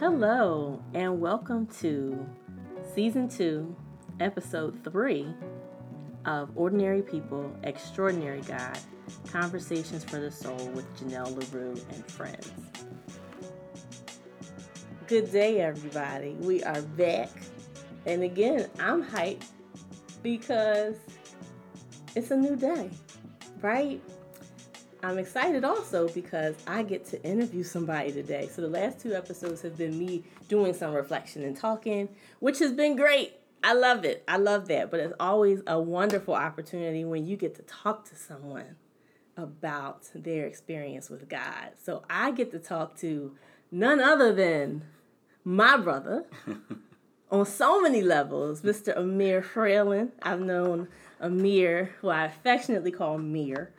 Hello, and welcome to season two, episode three of Ordinary People, Extraordinary God Conversations for the Soul with Janelle LaRue and friends. Good day, everybody. We are back. And again, I'm hyped because it's a new day, right? I'm excited also because I get to interview somebody today. So the last two episodes have been me doing some reflection and talking, which has been great. I love it. I love that. But it's always a wonderful opportunity when you get to talk to someone about their experience with God. So I get to talk to none other than my brother on so many levels, Mr. Amir Fralin. I've known Amir, who I affectionately call Mir,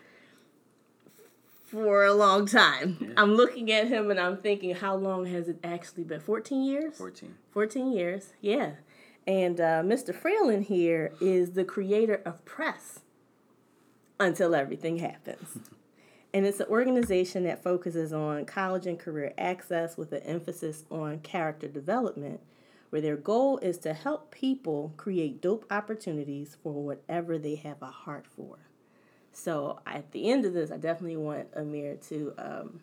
for a long time. Yeah. I'm looking at him and I'm thinking, how long has it actually been? 14 years? 14. 14 years, yeah. And uh, Mr. Freeland here is the creator of Press Until Everything Happens. and it's an organization that focuses on college and career access with an emphasis on character development, where their goal is to help people create dope opportunities for whatever they have a heart for. So at the end of this, I definitely want Amir to um,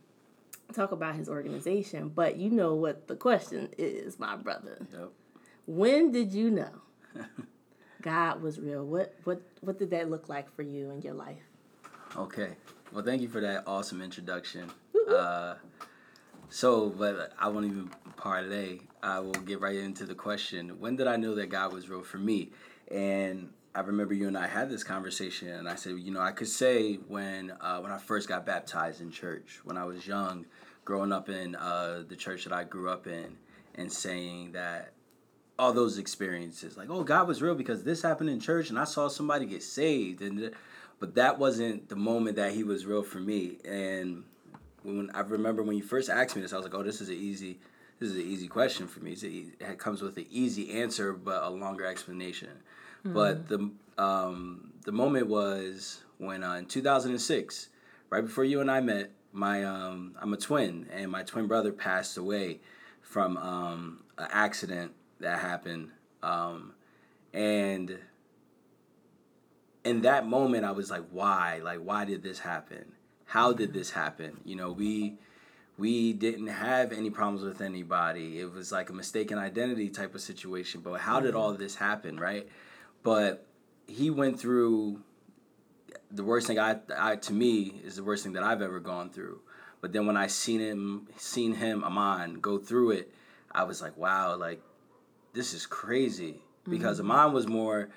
talk about his organization. But you know what the question is, my brother. Yep. When did you know God was real? What what what did that look like for you in your life? Okay. Well, thank you for that awesome introduction. Uh, so, but I won't even parlay. I will get right into the question. When did I know that God was real for me? And I remember you and I had this conversation, and I said, you know, I could say when uh, when I first got baptized in church, when I was young, growing up in uh, the church that I grew up in, and saying that all those experiences, like, oh, God was real because this happened in church, and I saw somebody get saved, and but that wasn't the moment that He was real for me. And when I remember when you first asked me this, I was like, oh, this is an easy. This is an easy question for me. It comes with an easy answer, but a longer explanation. Mm-hmm. But the um, the moment was when uh, in 2006, right before you and I met, my um, I'm a twin, and my twin brother passed away from um, an accident that happened, um, and in that moment, I was like, why? Like, why did this happen? How did this happen? You know, we we didn't have any problems with anybody. It was like a mistaken identity type of situation. But how did mm-hmm. all this happen, right? But he went through the worst thing I, I to me is the worst thing that I've ever gone through. But then when I seen him seen him Amon go through it, I was like, wow, like this is crazy. Because mm-hmm. Amon was more,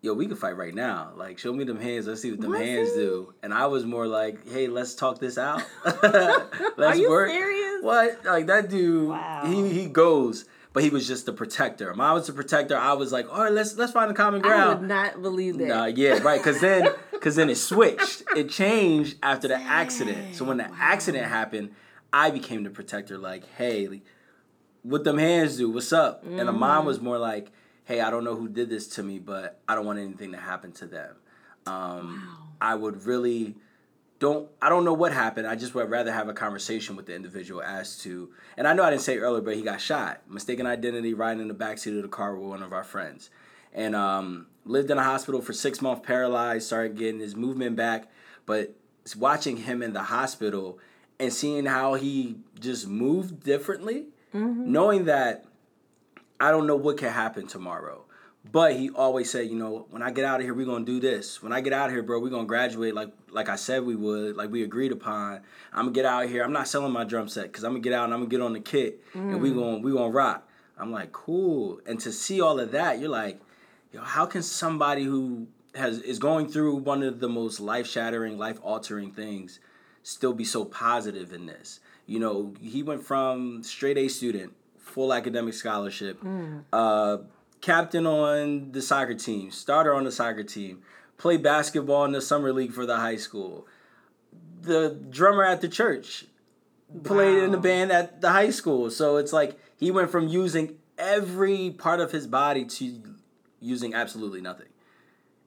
yo, we can fight right now. Like, show me them hands. Let's see what them hands do. And I was more like, hey, let's talk this out. let's Are you work. serious? What? Like that dude, wow. he he goes but he was just the protector. Mom was the protector. I was like, all right, let's let's find a common ground. I would not believe that. Nah, yeah, right. Because then, because then it switched. It changed after the accident. So when the wow. accident happened, I became the protector. Like, hey, what them hands do? What's up? Mm. And the mom was more like, hey, I don't know who did this to me, but I don't want anything to happen to them. Um, wow. I would really don't I don't know what happened. I just would rather have a conversation with the individual as to and I know I didn't say earlier, but he got shot. Mistaken identity, riding in the backseat of the car with one of our friends. And um, lived in a hospital for six months, paralyzed, started getting his movement back. But watching him in the hospital and seeing how he just moved differently, mm-hmm. knowing that I don't know what can happen tomorrow. But he always said, you know, when I get out of here, we're gonna do this. When I get out of here, bro, we're gonna graduate like like I said we would, like we agreed upon. I'm gonna get out of here. I'm not selling my drum set because I'm gonna get out and I'm gonna get on the kit mm. and we mm. gonna we gonna rock. I'm like, cool. And to see all of that, you're like, yo, how can somebody who has is going through one of the most life shattering, life altering things still be so positive in this? You know, he went from straight A student, full academic scholarship, mm. uh, captain on the soccer team, starter on the soccer team, play basketball in the summer league for the high school. The drummer at the church played wow. in the band at the high school. So it's like he went from using every part of his body to using absolutely nothing.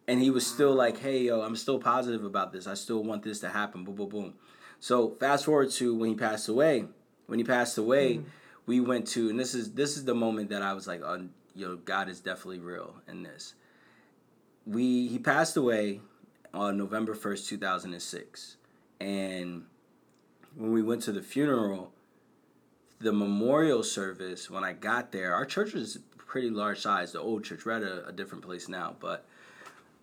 And he was still like, hey, yo, I'm still positive about this. I still want this to happen. Boom, boom, boom. So fast forward to when he passed away. When he passed away, mm we went to, and this is this is the moment that I was like, oh, you know, God is definitely real in this. We he passed away on November first, two thousand and six, and when we went to the funeral, the memorial service. When I got there, our church was pretty large size. The old church, we're at a, a different place now, but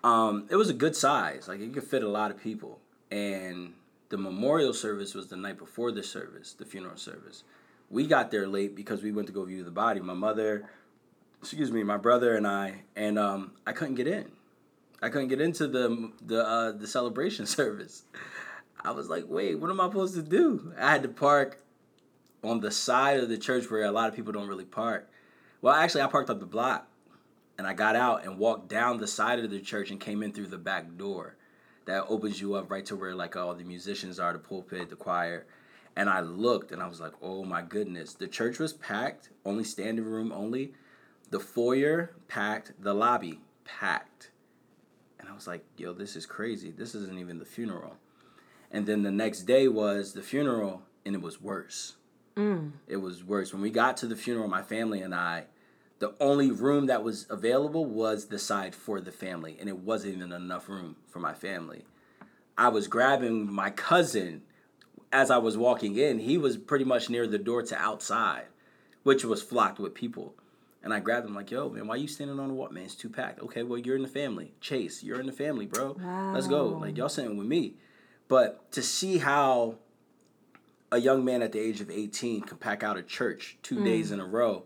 um, it was a good size. Like it could fit a lot of people, and the memorial service was the night before the service, the funeral service. We got there late because we went to go view the body. My mother, excuse me, my brother and I, and um, I couldn't get in. I couldn't get into the the uh, the celebration service. I was like, wait, what am I supposed to do? I had to park on the side of the church where a lot of people don't really park. Well, actually, I parked up the block, and I got out and walked down the side of the church and came in through the back door. That opens you up right to where like all the musicians are, the pulpit, the choir. And I looked and I was like, oh my goodness. The church was packed, only standing room only. The foyer packed, the lobby packed. And I was like, yo, this is crazy. This isn't even the funeral. And then the next day was the funeral, and it was worse. Mm. It was worse. When we got to the funeral, my family and I, the only room that was available was the side for the family, and it wasn't even enough room for my family. I was grabbing my cousin as I was walking in. He was pretty much near the door to outside, which was flocked with people. And I grabbed him like, "Yo, man, why you standing on the wall, man? It's too packed." Okay, well, you're in the family. Chase, you're in the family, bro. Wow. Let's go. Like y'all sitting with me. But to see how a young man at the age of 18 can pack out a church two mm. days in a row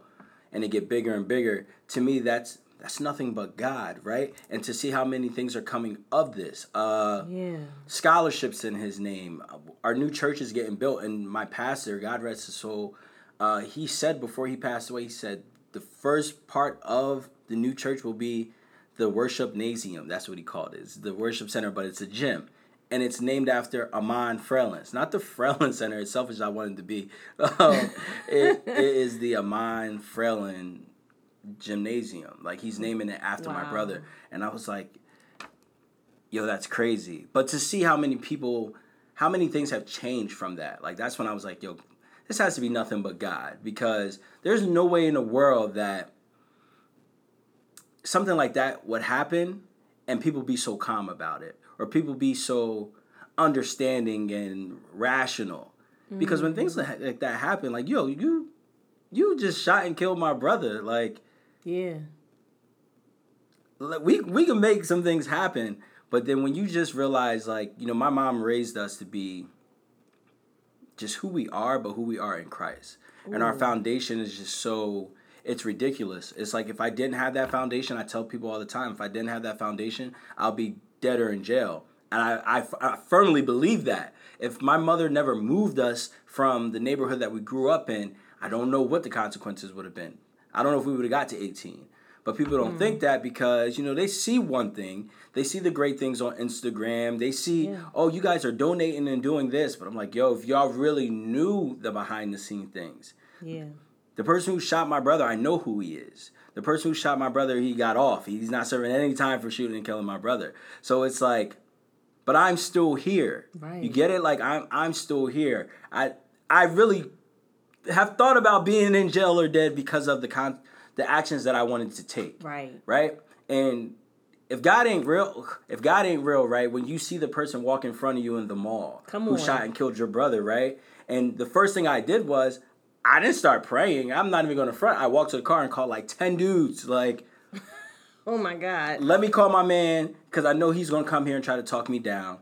and it get bigger and bigger, to me that's that's nothing but God, right? And to see how many things are coming of this. Uh, yeah. Scholarships in his name. Our new church is getting built, and my pastor, God rest his soul, uh, he said before he passed away, he said the first part of the new church will be the worship nasium. That's what he called it. It's the worship center, but it's a gym and it's named after Amon Frelens. Not the Frelend Center, itself, as I wanted to be. Um, it, it is the Amon Frelend Gymnasium. Like he's naming it after wow. my brother. And I was like, yo, that's crazy. But to see how many people, how many things have changed from that, like that's when I was like, yo, this has to be nothing but God. Because there's no way in the world that something like that would happen and people be so calm about it or people be so understanding and rational. Mm-hmm. Because when things like, like that happen, like yo, you you just shot and killed my brother, like yeah. like We we can make some things happen, but then when you just realize, like you know, my mom raised us to be just who we are, but who we are in Christ, Ooh. and our foundation is just so it's ridiculous. It's like if I didn't have that foundation, I tell people all the time, if I didn't have that foundation, I'll be dead or in jail. And I, I, I firmly believe that. If my mother never moved us from the neighborhood that we grew up in, I don't know what the consequences would have been. I don't know if we would have got to 18. But people don't mm. think that because, you know, they see one thing. They see the great things on Instagram. They see, yeah. oh, you guys are donating and doing this. But I'm like, yo, if y'all really knew the behind the scene things. Yeah. The person who shot my brother, I know who he is. The person who shot my brother, he got off. He's not serving any time for shooting and killing my brother. So it's like, but I'm still here. Right. You get it? Like I'm I'm still here. I I really have thought about being in jail or dead because of the con the actions that I wanted to take. Right. Right? And if God ain't real, if God ain't real, right? When you see the person walk in front of you in the mall Come who shot and killed your brother, right? And the first thing I did was I didn't start praying. I'm not even going to front. I walked to the car and called like 10 dudes. Like, oh my God. Let me call my man because I know he's going to come here and try to talk me down.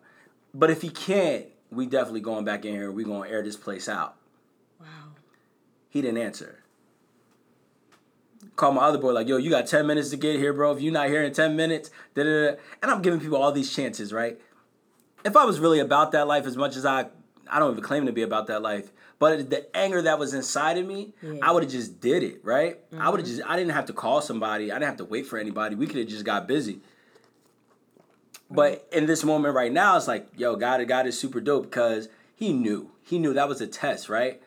But if he can't, we definitely going back in here. we going to air this place out. Wow. He didn't answer. Call my other boy, like, yo, you got 10 minutes to get here, bro. If you're not here in 10 minutes, da da da. And I'm giving people all these chances, right? If I was really about that life as much as I, I don't even claim to be about that life, but the anger that was inside of me, yeah. I would have just did it, right? Mm-hmm. I would have just I didn't have to call somebody. I didn't have to wait for anybody. We could have just got busy. But in this moment right now, it's like, yo, God, God is super dope because he knew. He knew that was a test, right?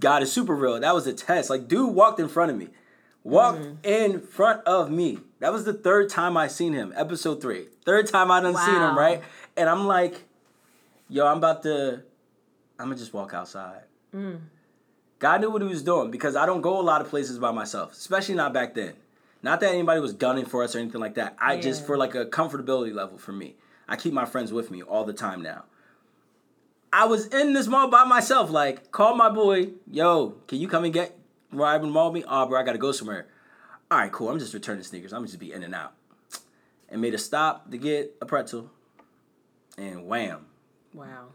God is super real. That was a test. Like, dude walked in front of me. Walked mm-hmm. in front of me. That was the third time I seen him. Episode three. Third time I done wow. seen him, right? And I'm like, yo, I'm about to I'm gonna just walk outside. Mm. God knew what he was doing because I don't go a lot of places by myself, especially not back then. Not that anybody was gunning for us or anything like that. I just for like a comfortability level for me. I keep my friends with me all the time now. I was in this mall by myself. Like, call my boy, yo, can you come and get ride with mall me? Oh, bro, I gotta go somewhere. All right, cool. I'm just returning sneakers. I'm just be in and out. And made a stop to get a pretzel, and wham. Wow.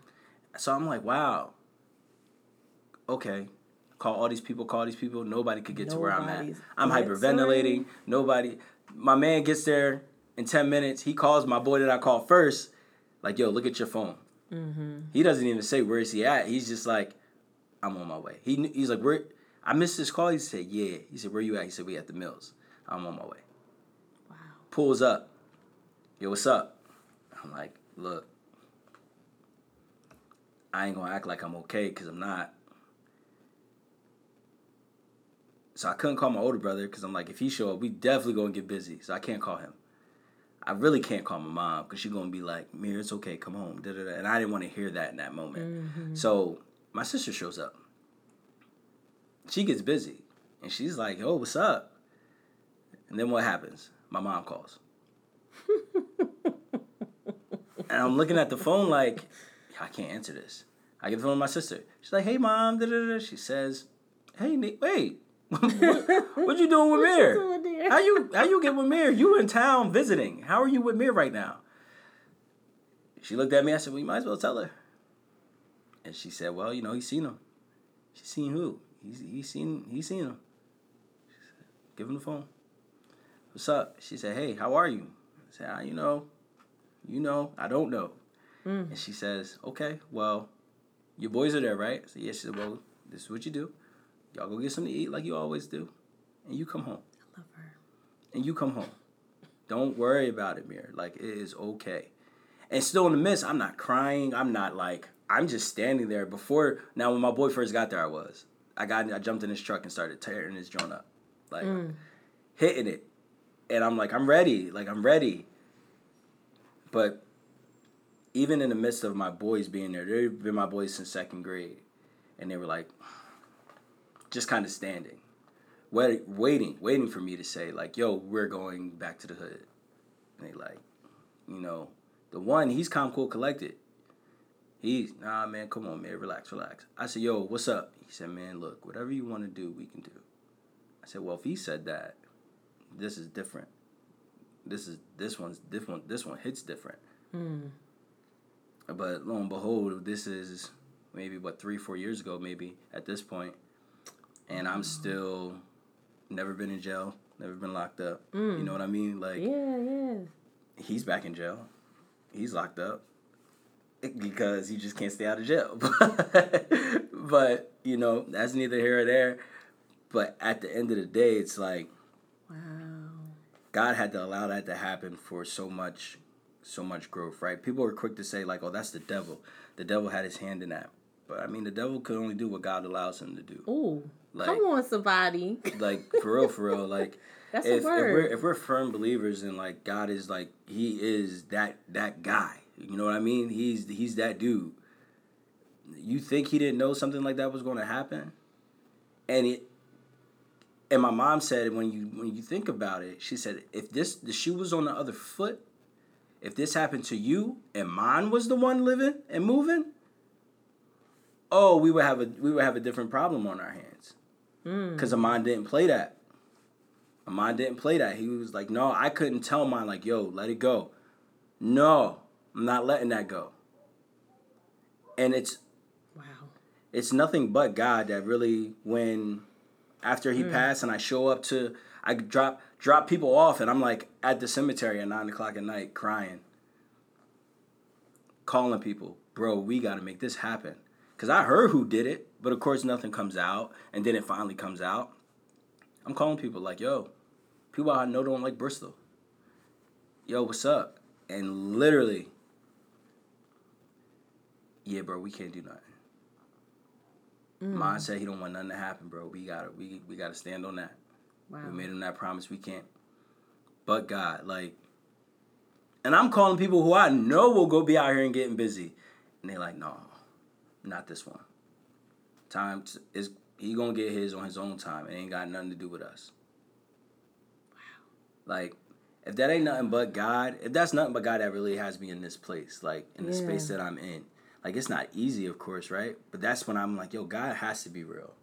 So I'm like, wow. Okay. Call all these people, call these people. Nobody could get to where I'm at. I'm hyperventilating. Nobody. My man gets there in 10 minutes. He calls my boy that I called first, like, yo, look at your phone. Mm-hmm. He doesn't even say, where is he at? He's just like, I'm on my way. He, he's like, where? I missed this call. He said, yeah. He said, where you at? He said, we at the mills. I'm on my way. Wow. Pulls up. Yo, what's up? I'm like, look, I ain't gonna act like I'm okay because I'm not. So I couldn't call my older brother because I'm like, if he show up, we definitely gonna get busy. So I can't call him. I really can't call my mom because she's gonna be like, Mir, it's okay, come home. Da, da, da. And I didn't want to hear that in that moment. Mm-hmm. So my sister shows up. She gets busy, and she's like, "Oh, what's up?" And then what happens? My mom calls. and I'm looking at the phone like, I can't answer this. I get the phone to my sister. She's like, "Hey, mom." Da, da, da. She says, "Hey, Nick, wait, what, what you doing with Mir? How you how you get with Mir? You in town visiting? How are you with Mir right now?" She looked at me. I said, "Well, you might as well tell her." And she said, "Well, you know, he's seen him. She's seen who? He's he's seen he's seen him." She said, "Give him the phone." What's up? She said, "Hey, how are you?" I said, ah, "You know, you know, I don't know." Mm. And she says, "Okay, well, your boys are there, right?" I said, "Yes." She said, "Well, this is what you do. Y'all go get something to eat like you always do, and you come home. I love her. And you come home. Don't worry about it, Mir. Like it is okay." And still in the midst, I'm not crying. I'm not like I'm just standing there. Before now, when my boy first got there, I was. I got I jumped in his truck and started tearing his joint up, like mm. hitting it, and I'm like I'm ready. Like I'm ready. But even in the midst of my boys being there, they've been my boys since second grade, and they were like, just kind of standing, wait, waiting, waiting for me to say like, "Yo, we're going back to the hood," and they like, you know, the one he's calm, cool, collected. He's nah, man, come on, man, relax, relax. I said, "Yo, what's up?" He said, "Man, look, whatever you want to do, we can do." I said, "Well, if he said that, this is different. This is this one's different. This one hits different." Mm. But lo and behold, this is maybe what three, four years ago, maybe at this point, and I'm still never been in jail, never been locked up. You know what I mean? Like Yeah, yeah. he's back in jail, he's locked up because he just can't stay out of jail. but you know that's neither here or there. But at the end of the day, it's like Wow. God had to allow that to happen for so much so much growth, right? People are quick to say like, "Oh, that's the devil." The devil had his hand in that. But I mean, the devil could only do what God allows him to do. Ooh. Like- Come on, somebody. Like for real, for real. Like That's if, a if we're if we're firm believers and like God is like He is that that guy. You know what I mean? He's he's that dude. You think he didn't know something like that was going to happen? And it. And my mom said when you when you think about it, she said if this the shoe was on the other foot, if this happened to you and mine was the one living and moving, oh, we would have a we would have a different problem on our hands Mm. because Amon didn't play that. Amon didn't play that. He was like, no, I couldn't tell mine like, yo, let it go. No, I'm not letting that go. And it's Wow. it's nothing but God that really when after he hmm. passed and I show up to I drop drop people off and I'm like at the cemetery at nine o'clock at night crying. Calling people, bro, we gotta make this happen. Cause I heard who did it, but of course nothing comes out, and then it finally comes out. I'm calling people like, yo, people I know don't like Bristol. Yo, what's up? And literally, yeah, bro, we can't do nothing. Mm. Mine said he don't want nothing to happen, bro. We gotta we we gotta stand on that. Wow. We made him that promise. We can't. But God, like, and I'm calling people who I know will go be out here and getting busy, and they're like, no, not this one. Time to, is he gonna get his on his own time. It ain't got nothing to do with us. Wow. Like, if that ain't nothing but God, if that's nothing but God that really has me in this place, like in the Yeah. space that I'm in. Like it's not easy, of course, right? But that's when I'm like, yo, God has to be real.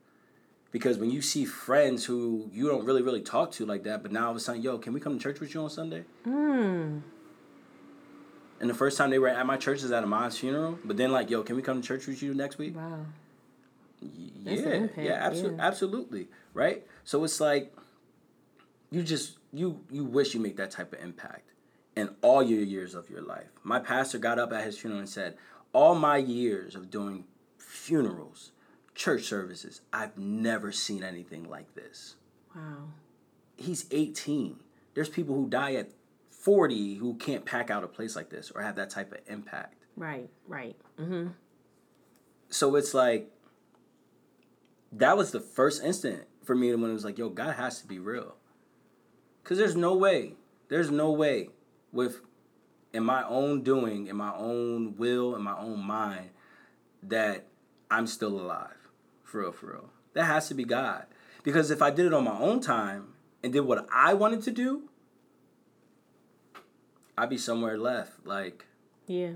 Because when you see friends who you don't really, really talk to like that, but now all of a sudden, yo, can we come to church with you on Sunday? Mm. And the first time they were at my church is at Amon's funeral. But then like, yo, can we come to church with you next week? Wow. Y- That's an yeah, yeah, absolutely, yeah. absolutely, right? So it's like you just you you wish you make that type of impact in all your years of your life. My pastor got up at his funeral and said, "All my years of doing funerals, church services, I've never seen anything like this." Wow. He's 18. There's people who die at 40 who can't pack out a place like this or have that type of impact. Right. Right. Mm-hmm. so it's like that was the first instant for me when it was like, yo, God has to be real. Cause there's no way, there's no way with in my own doing, in my own will, in my own mind, that I'm still alive. For real, for real. That has to be God. Because if I did it on my own time and did what I wanted to do, I'd be somewhere left. Like Yeah.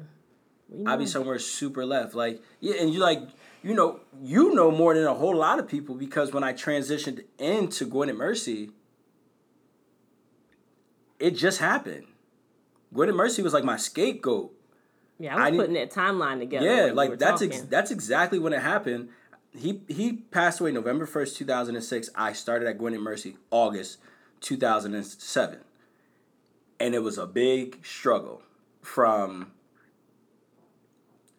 We I'd be somewhere super left. Like, yeah, and you like, you know, you know more than a whole lot of people because when I transitioned into Gwynedd Mercy, it just happened. Gwynedd Mercy was like my scapegoat. Yeah, I was I putting that timeline together. Yeah, like that's ex- that's exactly when it happened. He he passed away November first, two thousand and six. I started at Gwynedd Mercy August two thousand and seven, and it was a big struggle from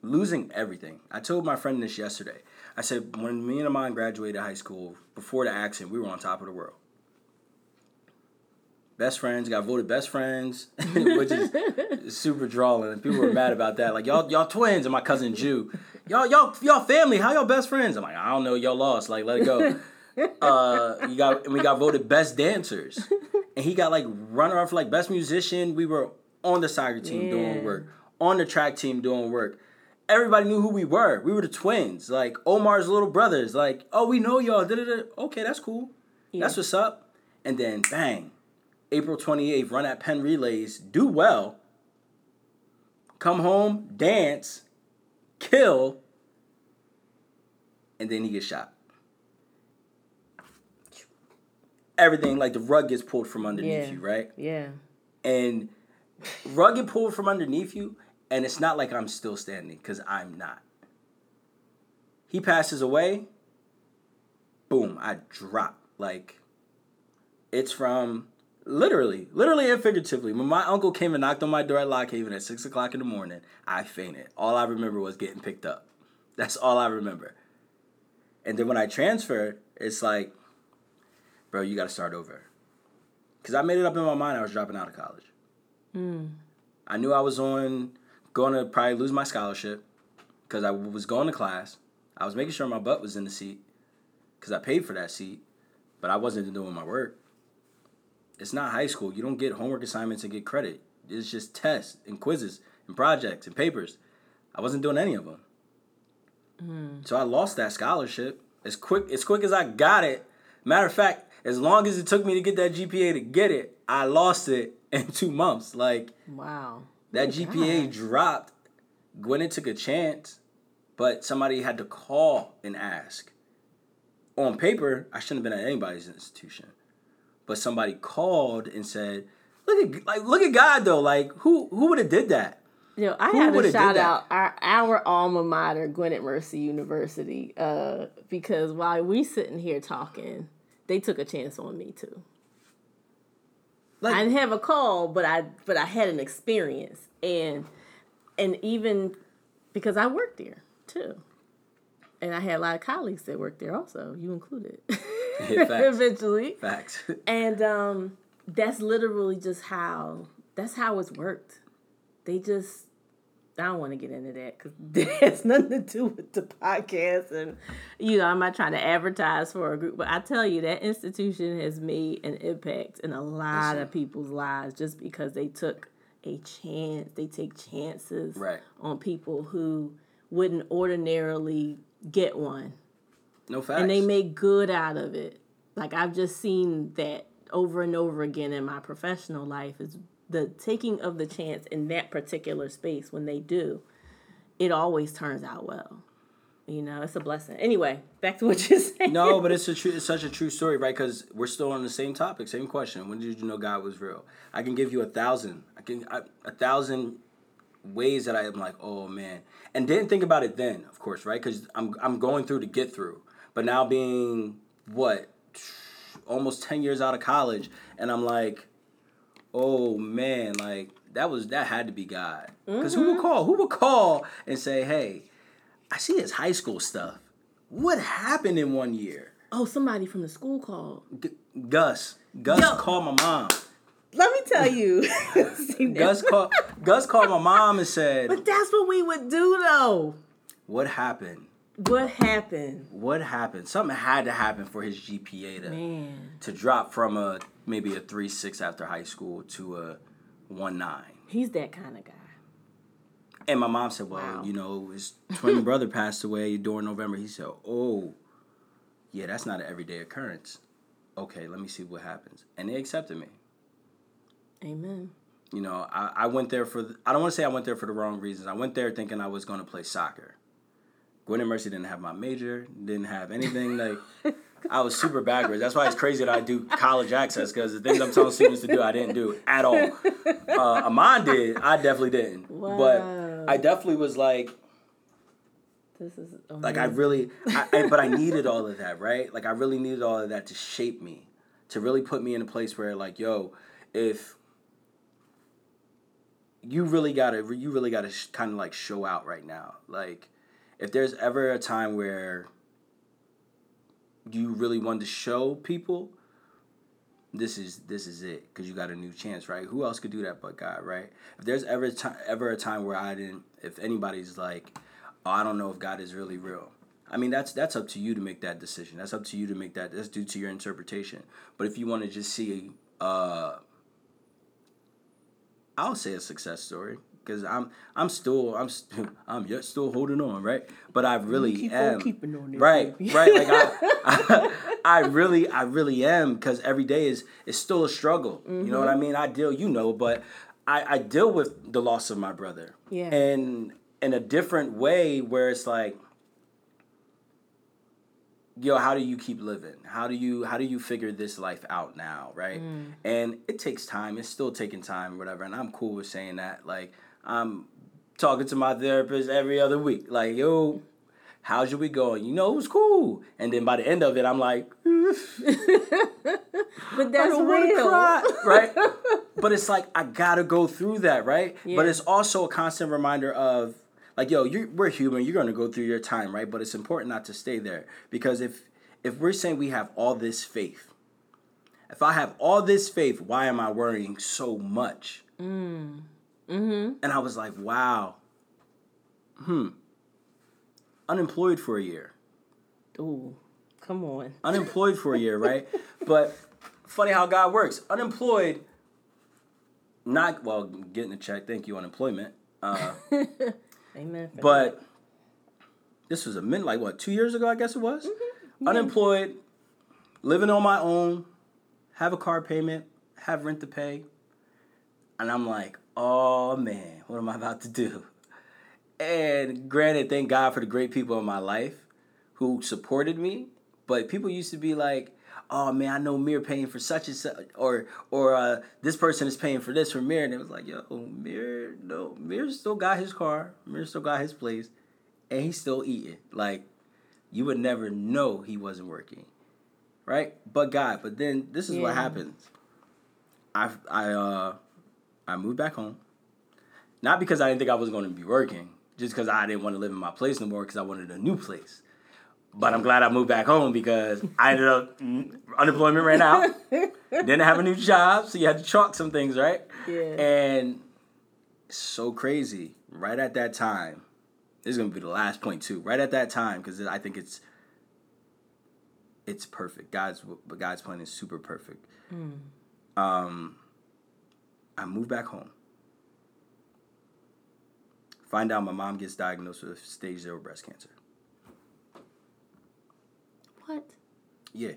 losing everything. I told my friend this yesterday. I said when me and Amon graduated high school before the accident, we were on top of the world. Best friends got voted best friends, which is super drawling. and people were mad about that. Like y'all, y'all twins, and my cousin Jew, y'all, y'all, y'all family. How y'all best friends? I'm like, I don't know, y'all lost. Like, let it go. Uh, you got, and we got voted best dancers, and he got like runner up for like best musician. We were on the soccer team Yeah. doing work, on the track team doing work. Everybody knew who we were. We were the twins, like Omar's little brothers. Like, oh, we know y'all. Da-da-da. Okay, that's cool. That's what's up. And then bang, April 28th, run at Penn Relays, do well, come home, dance, kill, and then he gets shot. Everything, like the rug gets pulled from underneath Yeah. you, right? yeah. And rug get pulled from underneath you, and it's not like I'm still standing, because I'm not. He passes away, boom, I drop. Like, it's from literally, literally and figuratively. When my uncle came and knocked on my door at Lock Haven at six o'clock in the morning, I fainted. All I remember was getting picked up. That's all I remember. And then when I transferred, it's like, bro, you got to start over. Because I made it up in my mind I was dropping out of college. Mm. I knew I was on going to probably lose my scholarship because I was going to class. I was making sure my butt was in the seat because I paid for that seat, but I wasn't doing my work. It's not high school. You don't get homework assignments and get credit. It's just tests and quizzes and projects and papers. I wasn't doing any of them. Hmm. So I lost that scholarship as quick as quick as I got it. Matter of fact, as long as it took me to get that GPA to get it, I lost it in two months. Like Wow. that Oh, GPA gosh. dropped. Gwynedd took a chance, but somebody had to call and ask. On paper, I shouldn't have been at anybody's institution, but somebody called and said, "Look at like look at God though. Like who who would have did that? Yo, I had to shout out our our alma mater, Gwynedd Mercy University, uh, because while we sitting here talking, they took a chance on me too. Like I didn't have a call, but I but I had an experience, and and even because I worked there too, and I had a lot of colleagues that worked there also, you included, Yeah, eventually, facts. and um, that's literally just how that's how it's worked. They just I don't want to get into that because that has nothing to do with the podcast, and you know I'm not trying to advertise for a group, but I tell you that institution has made an impact in a lot of people's lives just because they took a chance. They take chances Right. on people who wouldn't ordinarily get one No facts. and they make good out of it. Like I've just seen that over and over again in my professional life is the taking of the chance in that particular space when they do, it always turns out well. You know, it's a blessing. Anyway, back to what you're saying. no, but it's a true, it's such a true story, right? Because we're still on the same topic, same question. When did you know God was real? I can give you a thousand, I can I, a thousand ways that I'm like, oh man, and didn't think about it then, of course, right? Because I'm I'm going through to get through, but now being what almost ten years out of college, and I'm like, oh man, like that was that had to be God. Because who would mm-hmm. call? Who would call and say, hey, I see his high school stuff. What happened in one year? Oh, somebody from the school called. G- Gus. Gus Yo. called my mom. Let me tell you. Gus called. Gus called my mom and said, But that's what we would do though. "What happened? What happened? What happened? Something had to happen for his GPA to Man. to drop from a maybe a three six after high school to a one nine. He's that kind of guy. And my mom said, "Well, Wow. you know, his twin brother passed away during November." He said, "Oh, yeah, that's not an everyday occurrence." Okay, let me see what happens. And they accepted me. Amen. You know, I, I went there for, the, I don't want to say I went there for the wrong reasons. I went there thinking I was going to play soccer. Gwynedd Mercy didn't have my major, didn't have anything. Like, I was super backwards. That's why it's crazy that I do college access because the things I'm telling students to do, I didn't do at all. Uh, Amon did. I definitely didn't. Wow. But I definitely was like, This is like I really, I, I, but I needed all of that, right? Like I really needed all of that to shape me, to really put me in a place where, like, yo, if you really gotta, you really gotta sh- kind of like show out right now. Like, if there's ever a time where you really want to show people, this is this is it because you got a new chance, right? Who else could do that but God, right? If there's ever a time, ever a time where I didn't, if anybody's like, oh, I don't know if God is really real. I mean, that's that's up to you to make that decision. That's up to you to make that. That's due to your interpretation. But if you want to just see, uh, I'll say a success story because I'm I'm still I'm st- I'm yet still holding on, right? But I really keep am keeping on it, right, baby. right. Like I, I, really I really am because every day is is still a struggle. You know what I mm-hmm. mean? I deal, you know, but I I deal with the loss of my brother, Yeah. and in a different way where it's like yo how do you keep living how do you how do you figure this life out now right mm. and it takes time it's still taking time whatever and i'm cool with saying that like i'm talking to my therapist every other week like yo how's your week going you know it was cool and then by the end of it i'm like But that's real. right? but it's like I gotta go through that, right? Yeah. But it's also a constant reminder of like, yo, you we're human. You're gonna go through your time, right? But it's important not to stay there because if if we're saying we have all this faith, if I have all this faith, why am I worrying so much? Mm. Mm-hmm. And I was like, wow. Hmm. Unemployed for a year Ooh, come on. unemployed for a year, right? but funny how God works. Unemployed, not well, getting a check. Thank you, unemployment. Uh, Amen. but this was a min like what two years ago, I guess it was. Unemployed, living on my own, have a car payment, have rent to pay, and I'm like, oh man, what am I about to do? And granted, thank God for the great people in my life who supported me. But people used to be like, "Oh man, I know Mir paying for such and such," or or uh, this person is paying for this for Mir, and it was like, "Yo, Mir, no, Mir still got his car, Mir still got his place, and he's still eating." Like, you would never know he wasn't working, right? But God, but then this is what happens. I I uh I moved back home, not because I didn't think I was going to be working, just because I didn't want to live in my place no more because I wanted a new place. But I'm glad I moved back home because I ended up mm, unemployment ran out. Didn't have a new job, so you had to chalk some things, right? Yeah. And so crazy. Right at that time, this is gonna be the last point too. Right at that time, because I think it's it's perfect. God's but God's plan is super perfect. Um, I moved back home. Find out my mom gets diagnosed with stage zero breast cancer. What? Yeah.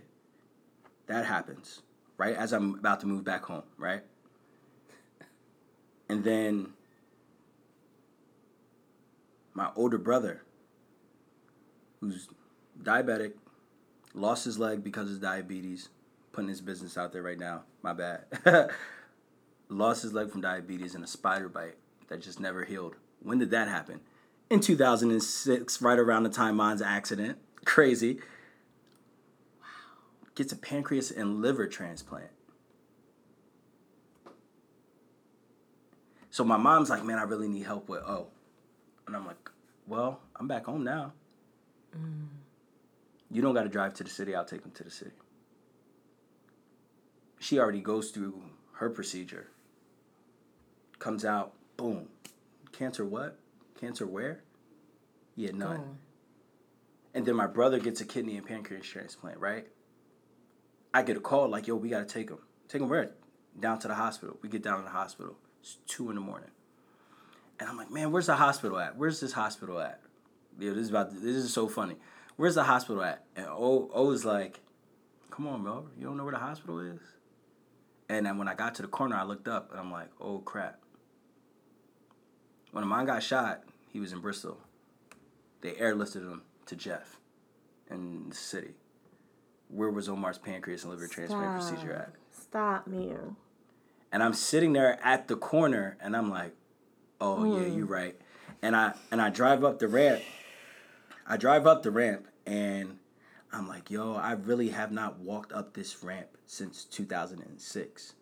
That happens, right? As I'm about to move back home, right? And then my older brother, who's diabetic, lost his leg because of diabetes, putting his business out there right now. My bad. lost his leg from diabetes and a spider bite that just never healed. When did that happen? In 2006, right around the time mine's accident. Crazy. Wow. Gets a pancreas and liver transplant. So my mom's like, man, I really need help with O. And I'm like, well, I'm back home now. Mm. You don't got to drive to the city. I'll take them to the city. She already goes through her procedure. Comes out, boom. Cancer what? Cancer where? Yeah, none. And then my brother gets a kidney and pancreas transplant, right? I get a call like, yo, we got to take him. Take him where? Down to the hospital. We get down to the hospital. It's two in the morning. And I'm like, man, where's the hospital at? Where's this hospital at? Yeah, this is about this is so funny. Where's the hospital at? And O O is like, come on, bro, you don't know where the hospital is? And then when I got to the corner, I looked up and I'm like, oh crap. When mine got shot, he was in Bristol. They airlifted him to Jeff in the city. Where was Omar's pancreas and liver Stop. transplant procedure at? Stop, man. And I'm sitting there at the corner and I'm like, oh mm. yeah, you're right. And I and I drive up the ramp. I drive up the ramp and I'm like, yo, I really have not walked up this ramp since 2006.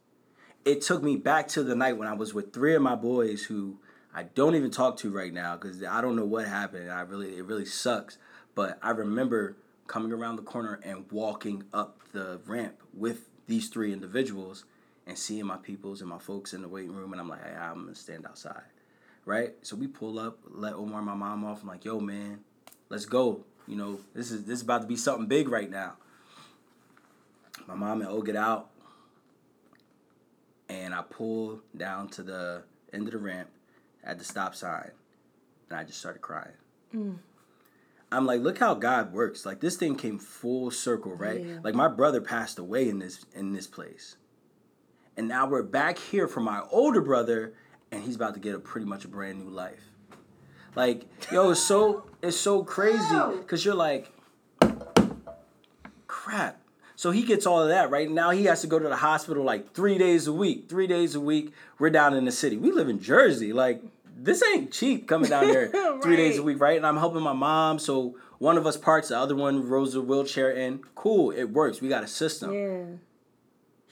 It took me back to the night when I was with three of my boys who I don't even talk to right now because I don't know what happened. I really, it really sucks. But I remember coming around the corner and walking up the ramp with these three individuals and seeing my peoples and my folks in the waiting room, and I'm like, hey, I'm gonna stand outside, right? So we pull up, let Omar my mom off. I'm like, yo, man, let's go. You know, this is this is about to be something big right now. My mom and O get out, and I pull down to the end of the ramp at the stop sign, and I just started crying. Mm. I'm like, look how God works. Like this thing came full circle, right? Yeah. Like my brother passed away in this in this place. And now we're back here for my older brother, and he's about to get a pretty much a brand new life. Like, yo, it's so it's so crazy because you're like, crap. So he gets all of that right now. He has to go to the hospital like three days a week. Three days a week. We're down in the city. We live in Jersey. Like this ain't cheap coming down here right. three days a week, right? And I'm helping my mom. So one of us parks, the other one rolls a wheelchair in. Cool, it works. We got a system. Yeah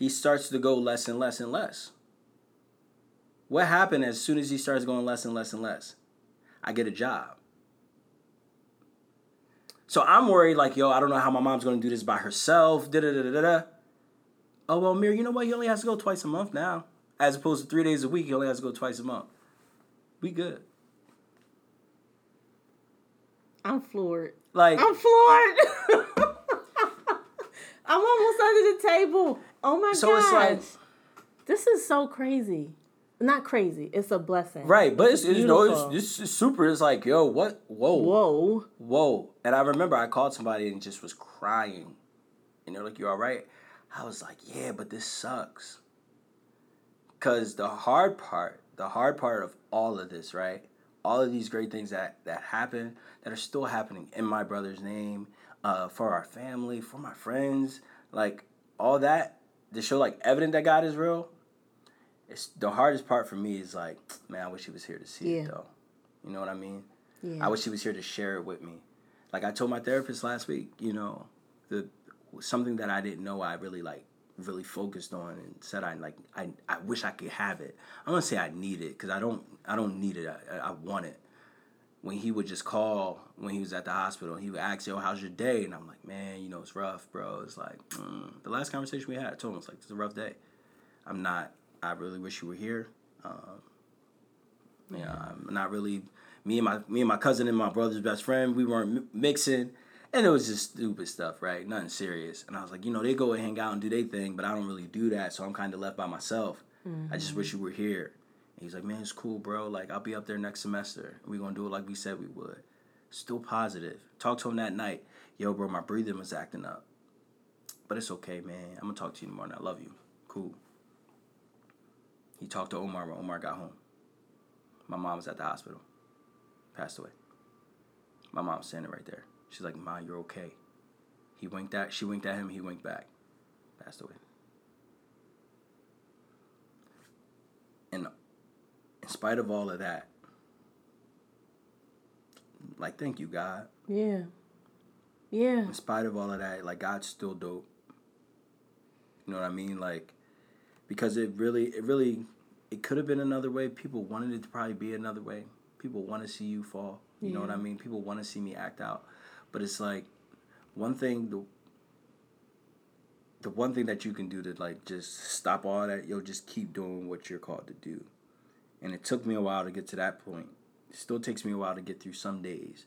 he starts to go less and less and less. What happened as soon as he starts going less and less and less? I get a job. So I'm worried, like, yo, I don't know how my mom's gonna do this by herself. Da da da da da. Oh well, Mir, you know what? He only has to go twice a month now, as opposed to three days a week. He only has to go twice a month. We good. I'm floored. Like I'm floored. I'm almost under the table. Oh my so gosh. it's like this is so crazy. Not crazy. It's a blessing. Right, but it's, it's, it's no, it's, it's super. It's like, yo, what? Whoa, whoa, whoa. And I remember I called somebody and just was crying, and they're like, "You all right?" I was like, "Yeah, but this sucks." Cause the hard part, the hard part of all of this, right? All of these great things that that happen, that are still happening in my brother's name, uh, for our family, for my friends, like all that to show like evident that God is real. It's the hardest part for me is like, man, I wish he was here to see yeah. it though. You know what I mean? Yeah. I wish he was here to share it with me. Like I told my therapist last week, you know, the something that I didn't know I really like really focused on and said I like I, I wish I could have it. I'm gonna say I need it because I don't I don't need it. I, I want it when he would just call when he was at the hospital, he would ask, "Yo, how's your day?" And I'm like, "Man, you know, it's rough, bro." It's like mm. the last conversation we had. I told him it's like it's a rough day. I'm not. I really wish you were here. Um, yeah, I'm not really. Me and my me and my cousin and my brother's best friend, we weren't mixing, and it was just stupid stuff, right? Nothing serious. And I was like, you know, they go and hang out and do their thing, but I don't really do that, so I'm kind of left by myself. Mm-hmm. I just wish you were here. He's like, man, it's cool, bro. Like, I'll be up there next semester. We're gonna do it like we said we would. Still positive. Talk to him that night. yo, bro, my breathing was acting up. But it's okay, man. I'm gonna talk to you in the morning. I love you. Cool. He talked to Omar when Omar got home. My mom was at the hospital. Passed away. My mom's standing right there. She's like, Ma, you're okay. He winked at she winked at him, he winked back. Passed away. And in spite of all of that, like thank you, God. Yeah. Yeah. In spite of all of that, like God's still dope. You know what I mean? Like because it really it really it could have been another way. People wanted it to probably be another way. People want to see you fall. You yeah. know what I mean? People want to see me act out. But it's like one thing the the one thing that you can do to like just stop all that, you'll just keep doing what you're called to do. And it took me a while to get to that point. It still takes me a while to get through some days.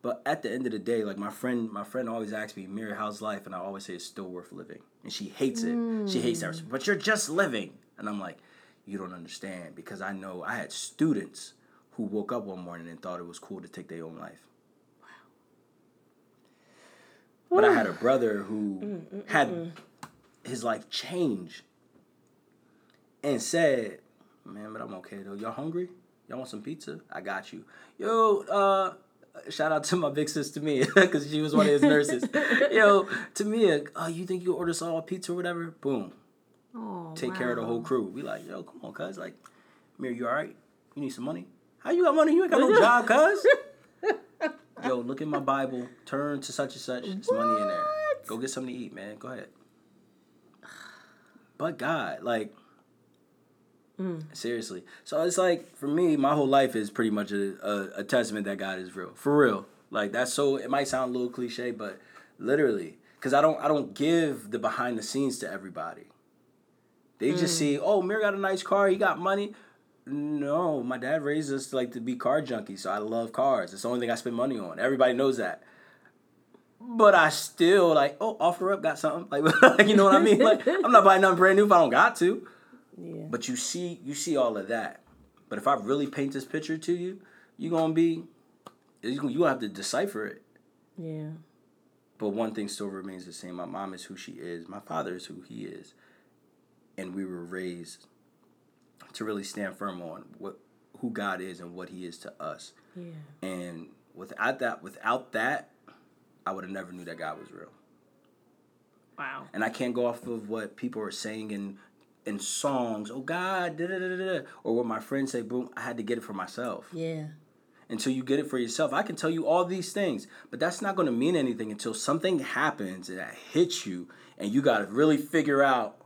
But at the end of the day, like my friend, my friend always asks me, "Mary, how's life?" And I always say it's still worth living. And she hates it. Mm. She hates that. Mm. But you're just living. And I'm like, you don't understand because I know I had students who woke up one morning and thought it was cool to take their own life. Wow. But I had a brother who Mm-mm-mm. had his life change and said, "Man, but I'm okay though. Y'all hungry? Y'all want some pizza? I got you. Yo, uh, shout out to my big sister Mia because she was one of his nurses. Yo, to Mia, oh, you think you order some pizza or whatever? Boom. Oh, Take wow. care of the whole crew. We like, yo, come on, cuz. Like, Mia, you all right? You need some money? How you got money? You ain't got no job, cuz. yo, look in my Bible. Turn to such and such. There's what? money in there. Go get something to eat, man. Go ahead. But God, like, Mm. Seriously. So it's like for me, my whole life is pretty much a, a, a, testament that God is real. For real. Like that's so it might sound a little cliche, but literally. Cause I don't I don't give the behind the scenes to everybody. They mm. just see, oh, Mir got a nice car, he got money. No, my dad raised us like to be car junkies, so I love cars. It's the only thing I spend money on. Everybody knows that. But I still like, oh, offer up, got something. Like, you know what I mean? Like, I'm not buying nothing brand new if I don't got to. Yeah. But you see, you see all of that. But if I really paint this picture to you, you're gonna be, you gonna have to decipher it. Yeah. But one thing still remains the same. My mom is who she is. My father is who he is, and we were raised to really stand firm on what who God is and what He is to us. Yeah. And without that, without that, I would have never knew that God was real. Wow. And I can't go off of what people are saying and in songs, oh God, da da da da, or what my friends say, boom, I had to get it for myself. Yeah. Until you get it for yourself, I can tell you all these things, but that's not going to mean anything until something happens that hits you, and you got to really figure out: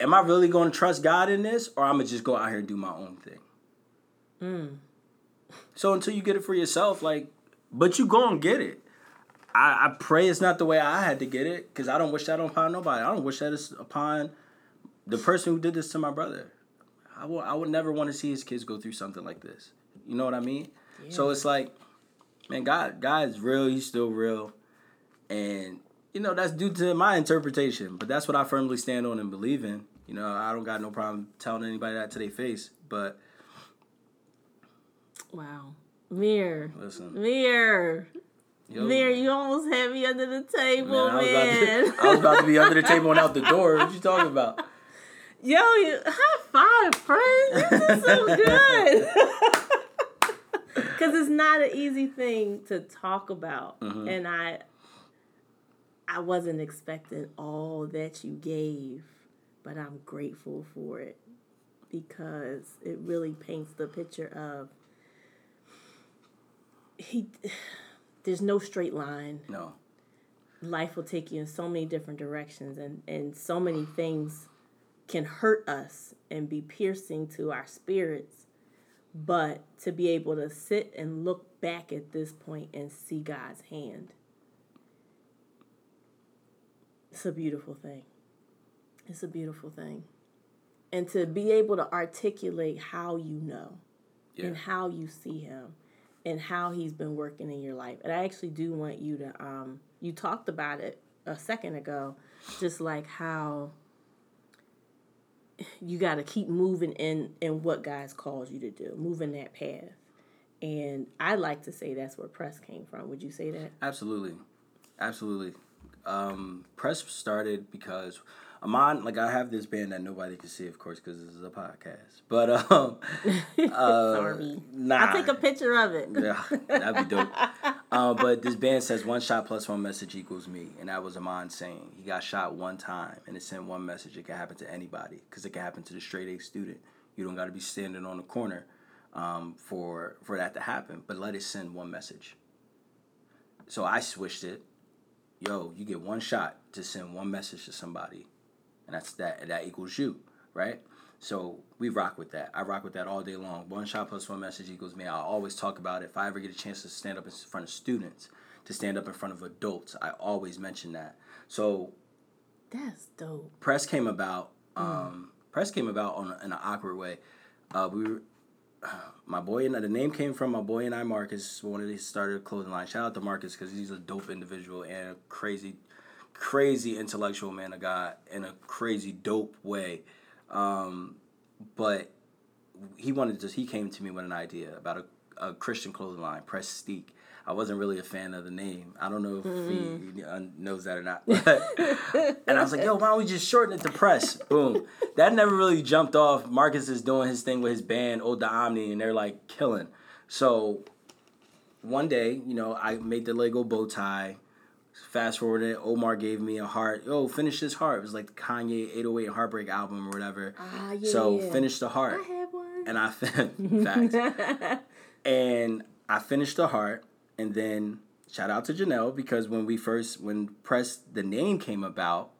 Am I really going to trust God in this, or I'm gonna just go out here and do my own thing? Mm. So until you get it for yourself, like, but you go and get it. I, I pray it's not the way I had to get it, because I don't wish that upon nobody. I don't wish that it's upon the person who did this to my brother, I would I would never want to see his kids go through something like this. You know what I mean? Yeah. So it's like, man, God God is real. He's still real, and you know that's due to my interpretation. But that's what I firmly stand on and believe in. You know, I don't got no problem telling anybody that to their face. But wow, Mir, listen, Mir. Yo. Mir, you almost had me under the table, man. man. I, was to, I was about to be under the table and out the door. What you talking about? Yo, you, high five, friend. You did so good. Because it's not an easy thing to talk about, mm-hmm. and I, I wasn't expecting all that you gave, but I'm grateful for it because it really paints the picture of he. There's no straight line. No. Life will take you in so many different directions, and and so many things can hurt us and be piercing to our spirits. But to be able to sit and look back at this point and see God's hand, it's a beautiful thing. It's a beautiful thing. And to be able to articulate how you know yeah. and how you see Him and how He's been working in your life. And I actually do want you to, um, you talked about it a second ago, just like how you got to keep moving in in what God's calls you to do, moving that path. And I like to say that's where press came from. Would you say that? Absolutely, absolutely. Um, press started because Amon, like I have this band that nobody can see, of course, because this is a podcast. But um, uh, Sorry. nah, I'll take a picture of it. yeah, that'd be dope. uh, but this band says one shot plus one message equals me, and that was Amon saying he got shot one time, and it sent one message. It can happen to anybody because it can happen to the straight A student. You don't got to be standing on the corner um, for for that to happen, but let it send one message. So I switched it. Yo, you get one shot to send one message to somebody, and that's that. and That equals you, right? So we rock with that. I rock with that all day long. One shot plus one message equals me. I always talk about it. If I ever get a chance to stand up in front of students, to stand up in front of adults, I always mention that. So That's dope. press came about. Um, Press came about on a, in an awkward way. Uh, we were, my boy and the name came from my boy and I Marcus wanted to start a clothing line. Shout out to Marcus because he's a dope individual and a crazy, crazy intellectual man of God in a crazy dope way. Um, but he wanted to. He came to me with an idea about a, a Christian clothing line, Prestige. I wasn't really a fan of the name. I don't know if he uh, knows that or not. and I was like, yo, why don't we just shorten it to Press? Boom. That never really jumped off. Marcus is doing his thing with his band, Old the Omni, and they're like killing. So one day, you know, I made the Lego bow tie. Fast forwarded, Omar gave me a heart. Yo, finish this heart. It was like the Kanye 808 Heartbreak album or whatever. Ah, yeah. So finish the heart I have one. and I facts. and I finished the heart, and then shout out to Janelle because when we first when press the name came about,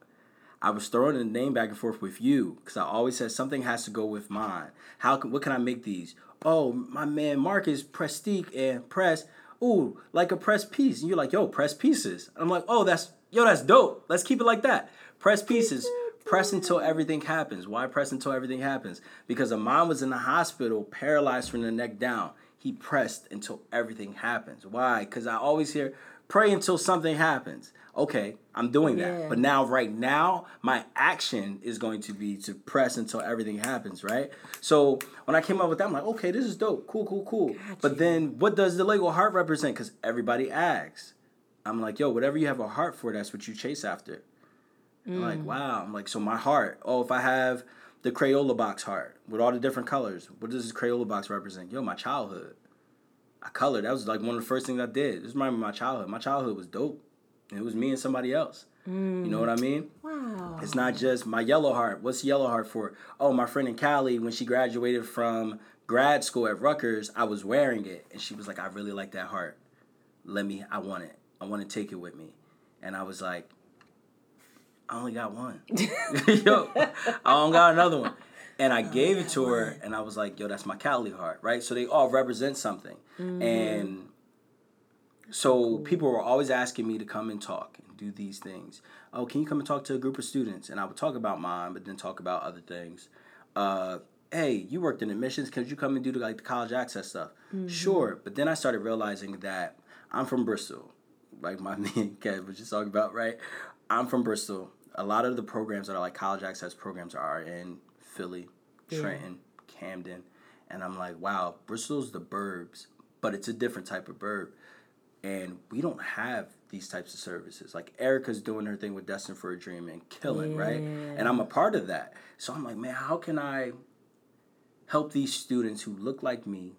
I was throwing the name back and forth with you because I always said something has to go with mine. How can what can I make these? Oh, my man Marcus Prestige and press. Ooh, like a press piece. And you're like, yo, press pieces. And I'm like, oh, that's yo, that's dope. Let's keep it like that. Press pieces. Press until everything happens. Why press until everything happens? Because Amon was in the hospital, paralyzed from the neck down. He pressed until everything happens. Why? Because I always hear, pray until something happens. Okay, I'm doing that. Yeah. But now, right now, my action is going to be to press until everything happens, right? So when I came up with that, I'm like, okay, this is dope. Cool, cool, cool. But then what does the Lego heart represent? Because everybody asks. I'm like, yo, whatever you have a heart for, that's what you chase after. I'm like, mm. wow. I'm like, so my heart. Oh, if I have the Crayola box heart with all the different colors, what does this Crayola box represent? Yo, my childhood. I colored. That was like one of the first things I did. This reminded me of my childhood. My childhood was dope. It was me and somebody else. You know what I mean? Mm. wow. It's not just my yellow heart. What's yellow heart for? Oh, my friend in Cali, when she graduated from grad school at Rutgers, I was wearing it. And she was like, I really like that heart. Let me, I want it. I want to take it with me. And I was like, I only got one. yo, I don't got another one. And I oh, gave it to her, and I was like, yo, that's my Cali heart, right? So they all represent something. Mm-hmm. And so people were always asking me to come and talk and do these things. Oh, can you come and talk to a group of students? And I would talk about mine, but then talk about other things. Uh, hey, you worked in admissions. Could you come and do the, like the college access stuff? Sure. But then I started realizing that I'm from Bristol, like my me and Kev was just talking about, right? I'm from Bristol. A lot of the programs that are like college access programs are in Philly, Trenton, Camden. And I'm like, wow, Bristol's the burbs, but it's a different type of burb and we don't have these types of services. Like Erica's doing her thing with Destined for a Dream and killing, right? And I'm a part of that. So I'm like, man, how can I help these students who look like me,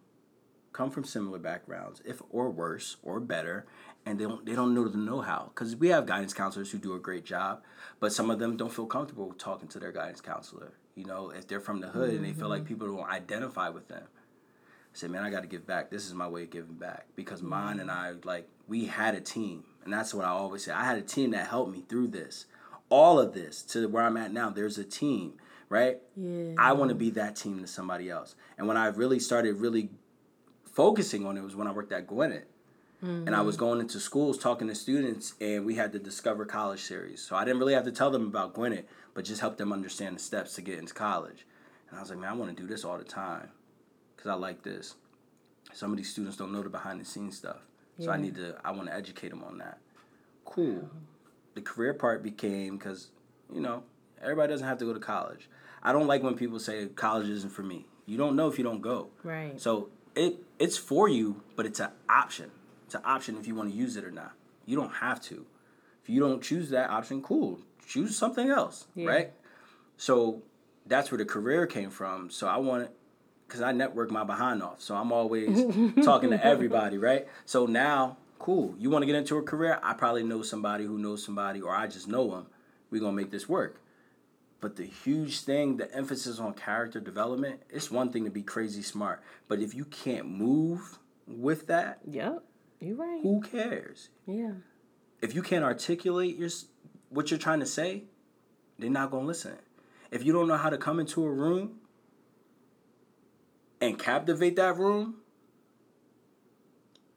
come from similar backgrounds, if or worse or better, and they don't they don't know the know-how because we have guidance counselors who do a great job, but some of them don't feel comfortable talking to their guidance counselor. You know, if they're from the hood and they feel like mm-hmm. people don't identify with them. I said, man, I got to give back. This is my way of giving back because mm-hmm. mine and I, like, we had a team. And that's what I always say. I had a team that helped me through this. All of this to where I'm at now, there's a team, right? Yeah. I want to be that team to somebody else. And when I really started really focusing on it was when I worked at Gwynedd. And I was mm-hmm. going into schools talking to students, and we had the Discover College series. So I didn't really have to tell them about Gwynedd, but just help them understand the steps to get into college. And I was like, man, I want to do this all the time because I like this. Some of these students don't know the behind the scenes stuff. So I need to, I want to educate them on that. Cool. The career part became because, you know, everybody doesn't have to go to college. I don't like when people say college isn't for me. You don't know if you don't go. Right. So it it's for you, but it's an option. It's an option if you want to use it or not. You don't have to. If you don't choose that option, cool. Choose something else, Yeah. right? So that's where the career came from. So I want because I network my behind off. So I'm always talking to everybody, right? So now, cool. You want to get into a career? I probably know somebody who knows somebody, or I just know them. We're gonna make this work. But the huge thing, the emphasis on character development, it's one thing to be crazy smart. But if you can't move with that, Yep. You're right. who cares? Yeah. If you can't articulate your what you're trying to say, they're not gonna listen. If you don't know how to come into a room and captivate that room,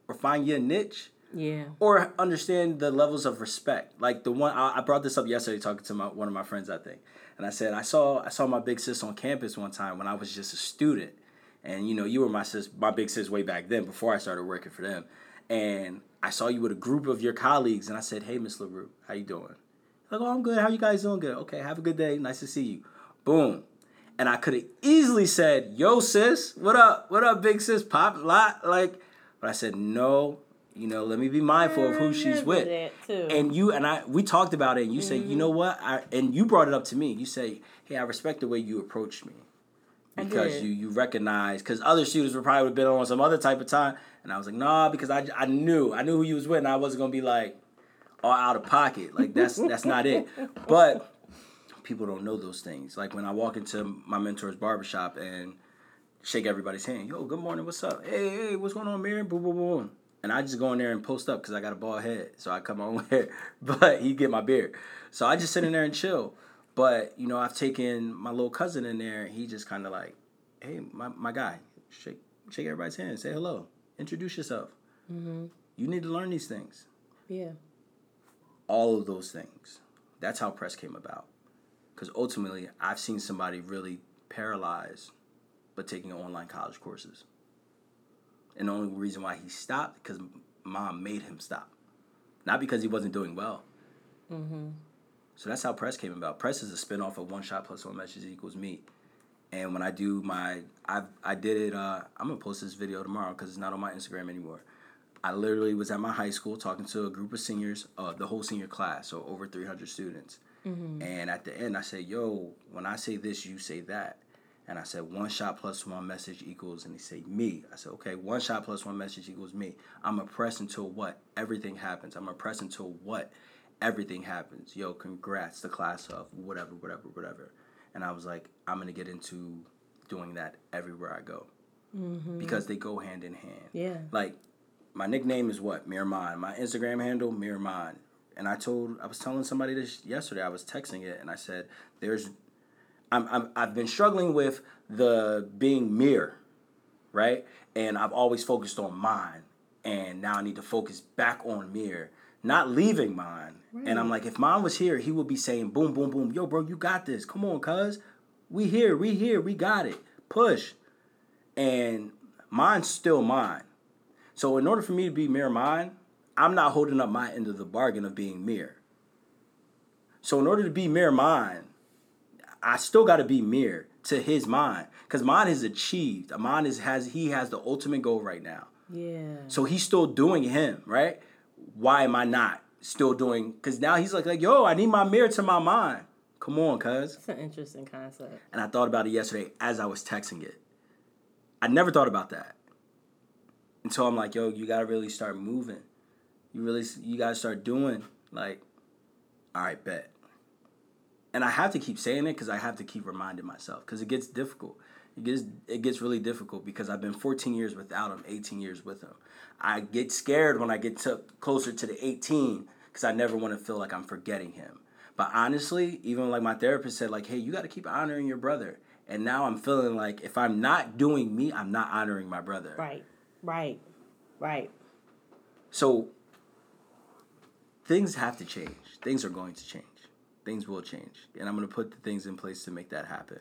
or find your niche, Yeah. or understand the levels of respect. Like the one I, I brought this up yesterday talking to my one of my friends, I think, and I said I saw I saw my big sis on campus one time when I was just a student, and you know you were my sis my big sis way back then before I started working for them, and I saw you with a group of your colleagues, and I said, Hey, Miss Larue, how you doing? Like, oh, I'm good. How you guys doing? Good. Okay, have a good day. Nice to see you. Boom. And I could have easily said, Yo, sis, what up? What up, big sis? Pop lot like, but I said no. You know, let me be mindful of who she's with. And you and I, we talked about it, and you said, you know what? I and you brought it up to me. You say, hey, I respect the way you approached me because you you recognize because other shooters would probably have been on some other type of time, and I was like, nah, because I I knew I knew who you was with, and I wasn't gonna be like all out of pocket. Like that's that's not it. But people don't know those things. Like when I walk into my mentor's barbershop and shake everybody's hand. Yo, good morning. What's up? Hey, hey, what's going on, Mary? Boom, boom, boom. And I just go in there and post up because I got a bald head, so I come on here. But he get my beard, so I just sit in there and chill. But you know, I've taken my little cousin in there. He just kind of like, hey, my, my guy, shake shake everybody's hand, say hello, introduce yourself. Mm-hmm. You need to learn these things. Yeah. All of those things. That's how press came about. Because ultimately, I've seen somebody really paralyzed, but taking online college courses. And the only reason why he stopped because mom made him stop, not because he wasn't doing well. Mm-hmm. So that's how press came about. Press is a spinoff of One Shot Plus One Message Equals Me. And when I do my, I I did it. Uh, I'm gonna post this video tomorrow because it's not on my Instagram anymore. I literally was at my high school talking to a group of seniors, uh, the whole senior class, so over 300 students. Mm-hmm. And at the end, I said, "Yo, when I say this, you say that." And I said, "One shot plus one message equals," and he say, "Me." I said, "Okay, one shot plus one message equals me." I'm oppressed until what? Everything happens. I'm oppressed until what? Everything happens. Yo, congrats, the class of whatever, whatever, whatever. And I was like, I'm gonna get into doing that everywhere I go mm-hmm. because they go hand in hand. Yeah. Like, my nickname is what? Miramon. My Instagram handle, Miramon. And I told, I was telling somebody this yesterday. I was texting it, and I said, "There's, I'm, I'm I've been struggling with the being mirror, right? And I've always focused on mine, and now I need to focus back on mirror, not leaving mine. And I'm like, if mine was here, he would be saying, boom, boom, boom, yo, bro, you got this. Come on, cuz, we here, we here, we got it. Push. And mine's still mine. So in order for me to be mirror mine, I'm not holding up my end of the bargain of being mere. So in order to be mere mine, I still got to be mere to his mind because mine is achieved. Mine is has he has the ultimate goal right now. Yeah. So he's still doing him, right? Why am I not still doing? Because now he's like, like, yo, I need my mirror to my mind. Come on, cuz. It's an interesting concept. And I thought about it yesterday as I was texting it. I never thought about that until I'm like, yo, you gotta really start moving. You really, you gotta start doing like, all right, bet. And I have to keep saying it because I have to keep reminding myself because it gets difficult. It gets it gets really difficult because I've been 14 years without him, 18 years with him. I get scared when I get to closer to the 18 because I never want to feel like I'm forgetting him. But honestly, even like my therapist said, like, hey, you got to keep honoring your brother. And now I'm feeling like if I'm not doing me, I'm not honoring my brother. Right. Right. Right. So things have to change. Things are going to change. Things will change. And I'm going to put the things in place to make that happen.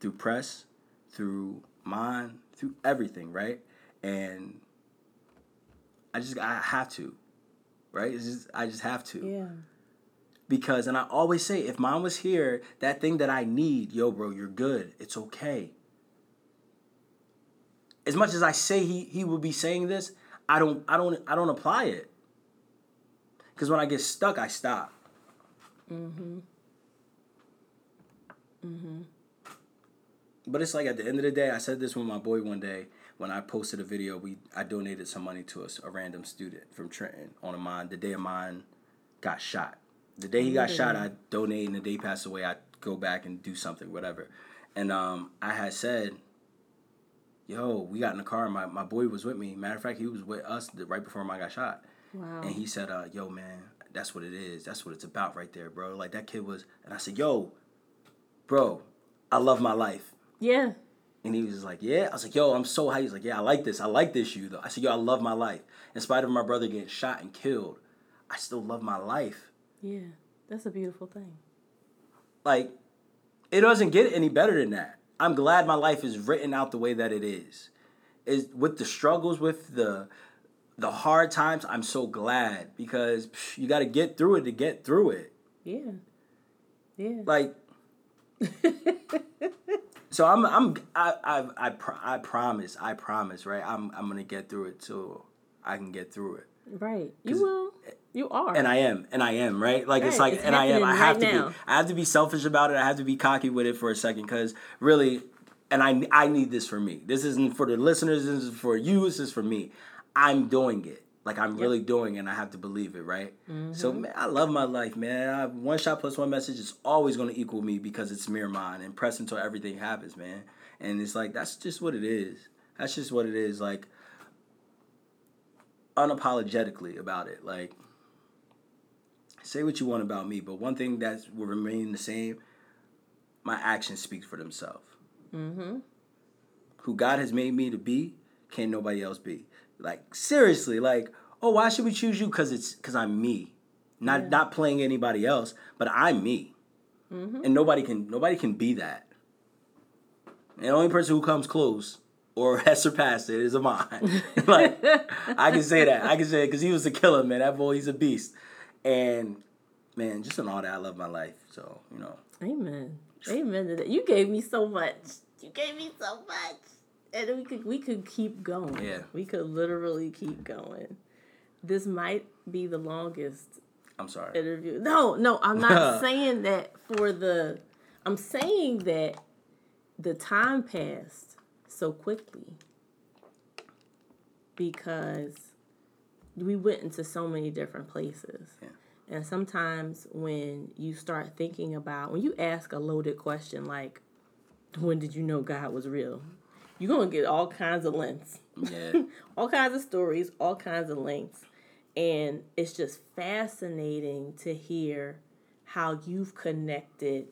Through press, through mine, through everything, right? And I just I have to. Right? It's just I just have to. Yeah. Because and I always say if mine was here, that thing that I need, yo bro, you're good. It's okay. as much as I say he he would be saying this, I don't I don't I don't apply it. Cause when I get stuck, I stop. Mm-hmm. Mm-hmm. But it's like at the end of the day, I said this with my boy one day when I posted a video. We I donated some money to us, a random student from Trenton on a mine. The day of mine got shot. The day he got shot, I donate, and the day he passed away, I go back and do something, whatever. And um, I had said, "Yo, we got in the car. My my boy was with me. Matter of fact, he was with us right before I got shot." Wow. And he said, uh, "Yo, man, that's what it is. That's what it's about right there, bro. Like that kid was." And I said, "Yo, bro, I love my life." Yeah. And he was like, "Yeah." I was like, "Yo, I'm so high." He's like, "Yeah, I like this. I like this you though." I said, "Yo, I love my life. In spite of my brother getting shot and killed, I still love my life." Yeah. That's a beautiful thing. Like, it doesn't get any better than that. I'm glad my life is written out the way that it is. Is with the struggles, with the the hard times. I'm so glad because psh, you got to get through it to get through it. Yeah. Yeah. Like, so I'm I'm I I I, pr- I promise I promise right. I'm I'm gonna get through it so I can get through it. right. You will. You are. and I am, and I am, right? Like it's like, it's and I am. I have right to now. be. I have to be selfish about it. I have to be cocky with it for a second, because really, and I I need this for me. This isn't for the listeners. This is for you. This is for me. I'm doing it. Like I'm really doing, it, and I have to believe it, right? Mm-hmm. So man, I love my life, man. I, one shot plus one message is always going to equal me because it's Miramon and press until everything happens, man. And it's like that's just what it is. That's just what it is. Like unapologetically about it. Like say what you want about me, but one thing that will remain the same: my actions speak for themselves. mm-hmm. Who God has made me to be, can't nobody else be. Like seriously, like oh, why should we choose you? Because it's because I'm me, not Yeah. not playing anybody else, but I'm me, mm-hmm. and nobody can nobody can be that. And the only person who comes close or has surpassed it is Amon. like I can say that. I can say it because he was a killer, man. That boy, he's a beast. And man, just in all that, I love my life. So you know, Amen. Amen to that. You gave me so much. You gave me so much. And we could we could keep going. Yeah. We could literally keep going. This might be the longest I'm sorry. interview. No, no, I'm not saying that for the I'm saying that the time passed so quickly because we went into so many different places. Yeah. And sometimes when you start thinking about when you ask a loaded question like when did you know God was real? You're going to get all kinds of lengths Yeah, all kinds of stories, all kinds of lengths. And it's just fascinating to hear how you've connected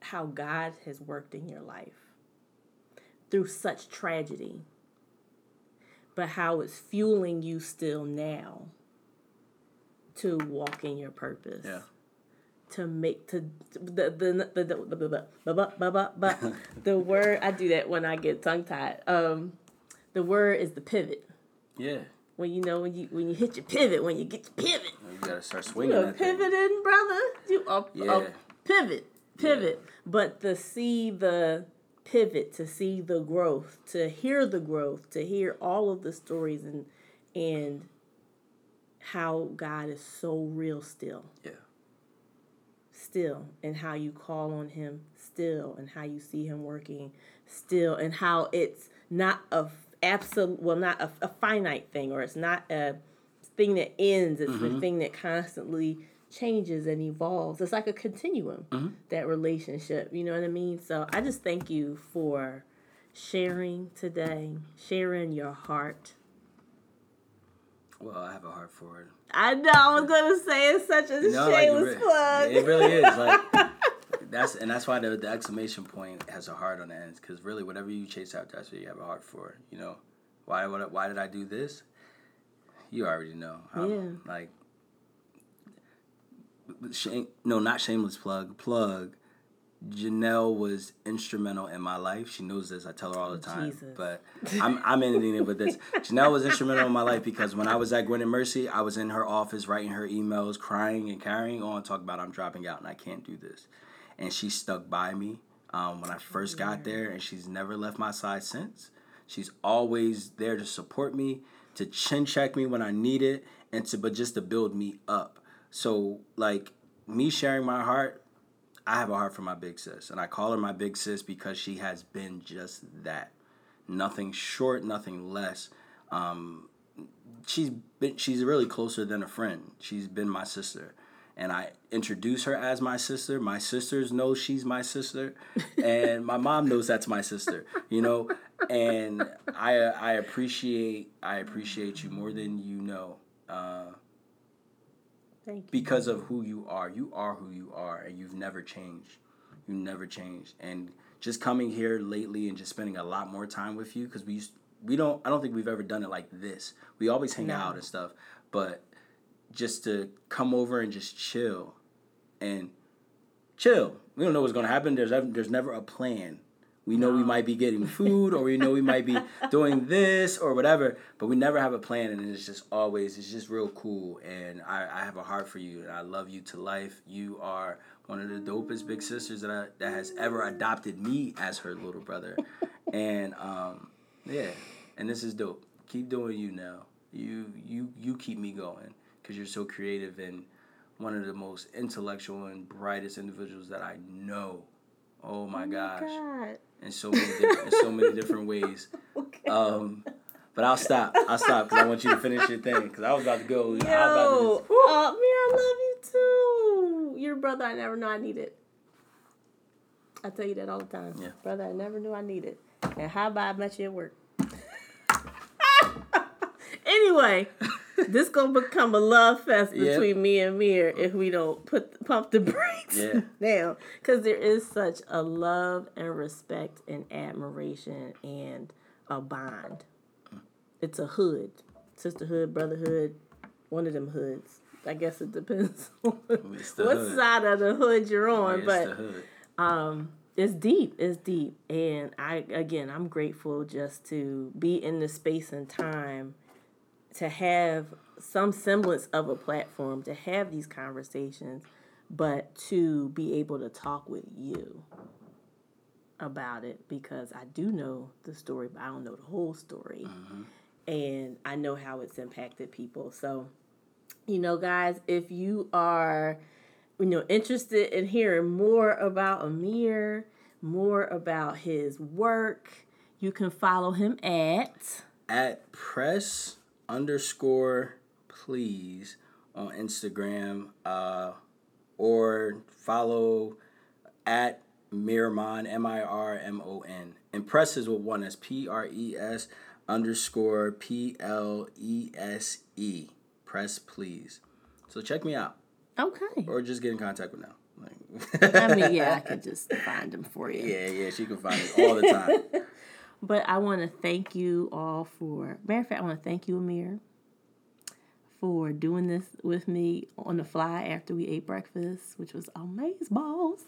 how God has worked in your life through such tragedy, but how it's fueling you still now to walk in your purpose yeah. To make to the the the the the, the, word I do that when I get tongue tied. Um, the word is the pivot. Yeah. When you know when you when you hit your pivot, when you get your pivot, You gotta start swinging are that thing. pivoting, brother. You are, Yeah. pivot, pivot. But to see the pivot, to see the growth, to hear the growth, to hear all of the stories and and how God is so real still. Yeah. Still and how you call on him still and how you see him working still and how it's not a absolute well not a, a finite thing or it's not a thing that ends it's the mm-hmm. thing that constantly changes and evolves. It's like a continuum mm-hmm. that relationship you know what i mean? So i just thank you for sharing today sharing your heart Well, I have a heart for it. i know i was gonna say it's such a No, shameless re- plug It really is. Like that's and that's why the, the exclamation point has a heart on the end. Because really, whatever you chase after, that's what you have a heart for. You know, why what, why did I do this? You already know. I'm, Yeah. Like, shame, no, not shameless plug. Plug. Janelle was instrumental in my life. She knows this. I tell her all the time. Jesus. But I'm I'm ending it with this. Janelle was instrumental in my life because when I was at Gwynedd Mercy, I was in her office writing her emails, crying and carrying on, talk about I'm dropping out and I can't do this. And she stuck by me um, when I first got there, and she's never left my side since. She's always there to support me, to chin check me when I need it, and to but just to build me up. So like me sharing my heart, I have a heart for my big sis, and I call her my big sis because she has been just that. Nothing short, nothing less. Um, she's been she's really closer than a friend. She's been my sister and I introduce her as my sister. My sisters know she's my sister, and my mom knows that's my sister. You know, and I I appreciate I appreciate you more than you know. Uh, Thank you. because of who you are. You are who you are, and you've never changed. You never changed. And just coming here lately and just spending a lot more time with you because we used, we don't I don't think we've ever done it like this. We always hang No. out and stuff, but just to come over and just chill and chill. We don't know what's gonna happen. There's there's never a plan. We know we might be getting food, or we know we might be doing this or whatever, but we never have a plan, and it's just always it's just real cool. And I, I have a heart for you, and I love you to life. You are one of the dopest big sisters that I, that has ever adopted me as her little brother, and um, yeah, and this is dope. Keep doing you now. You you you keep me going because you're so creative and one of the most intellectual and brightest individuals that I know. Oh my Oh gosh God. In so many different, in so many different ways. Okay. Um, but I'll stop. I'll stop because I want you to finish your thing because I was about to go. I was about to just, uh, man, I love you too. Your brother, I never knew I needed. I tell you that all the time. Yeah. Brother, I never knew I needed. And how about I met you at work? anyway, this gonna become a love fest between me and Mir if we don't put pump the brakes Yeah. down. Because there is such a love and respect and admiration and a bond. It's a hood, sisterhood, brotherhood, one of them hoods. I guess it depends on what hood. side of the hood you're on, It's but um it's deep it's deep and i again i'm grateful just to be in the space and time to have some semblance of a platform to have these conversations but to be able to talk with you about it because i do know the story but i don't know the whole story. Mm-hmm. And i know how it's impacted people. So you know guys if you are you know interested in hearing more about Amir, more about his work, you can follow him at At press underscore please on Instagram, uh, or follow at Miramon M I R M O N. And press with one as P R E S underscore P L E S E. Press please. So check me out. Okay. or just get in contact with now. Like, I mean, yeah, I could just find them for you. yeah, yeah, she can find it all the time. But I want to thank you all for, matter of fact, I want to thank you, Amir, for doing this with me on the fly after we ate breakfast, which was amazing balls.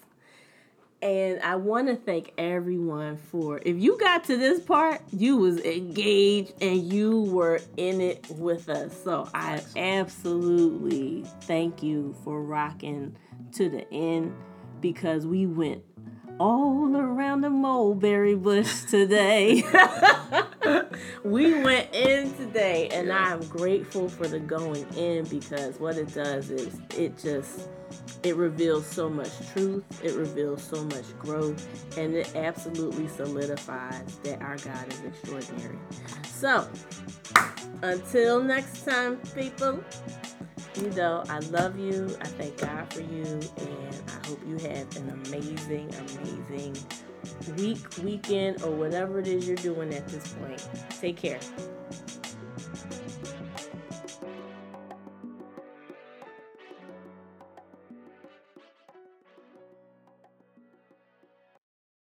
And I want to thank everyone for if you got to this part, you was engaged and you were in it with us. So I absolutely thank you for rocking to the end because we went all around the mulberry bush today. we went in today, and I'm grateful for the going in because what it does is it just it reveals so much truth, it reveals so much growth, and it absolutely solidifies that our God is extraordinary. So, until next time, people, you know, I love you. I thank God for you, and I hope you have an amazing, amazing week, weekend, or whatever it is you're doing at this point. Take care.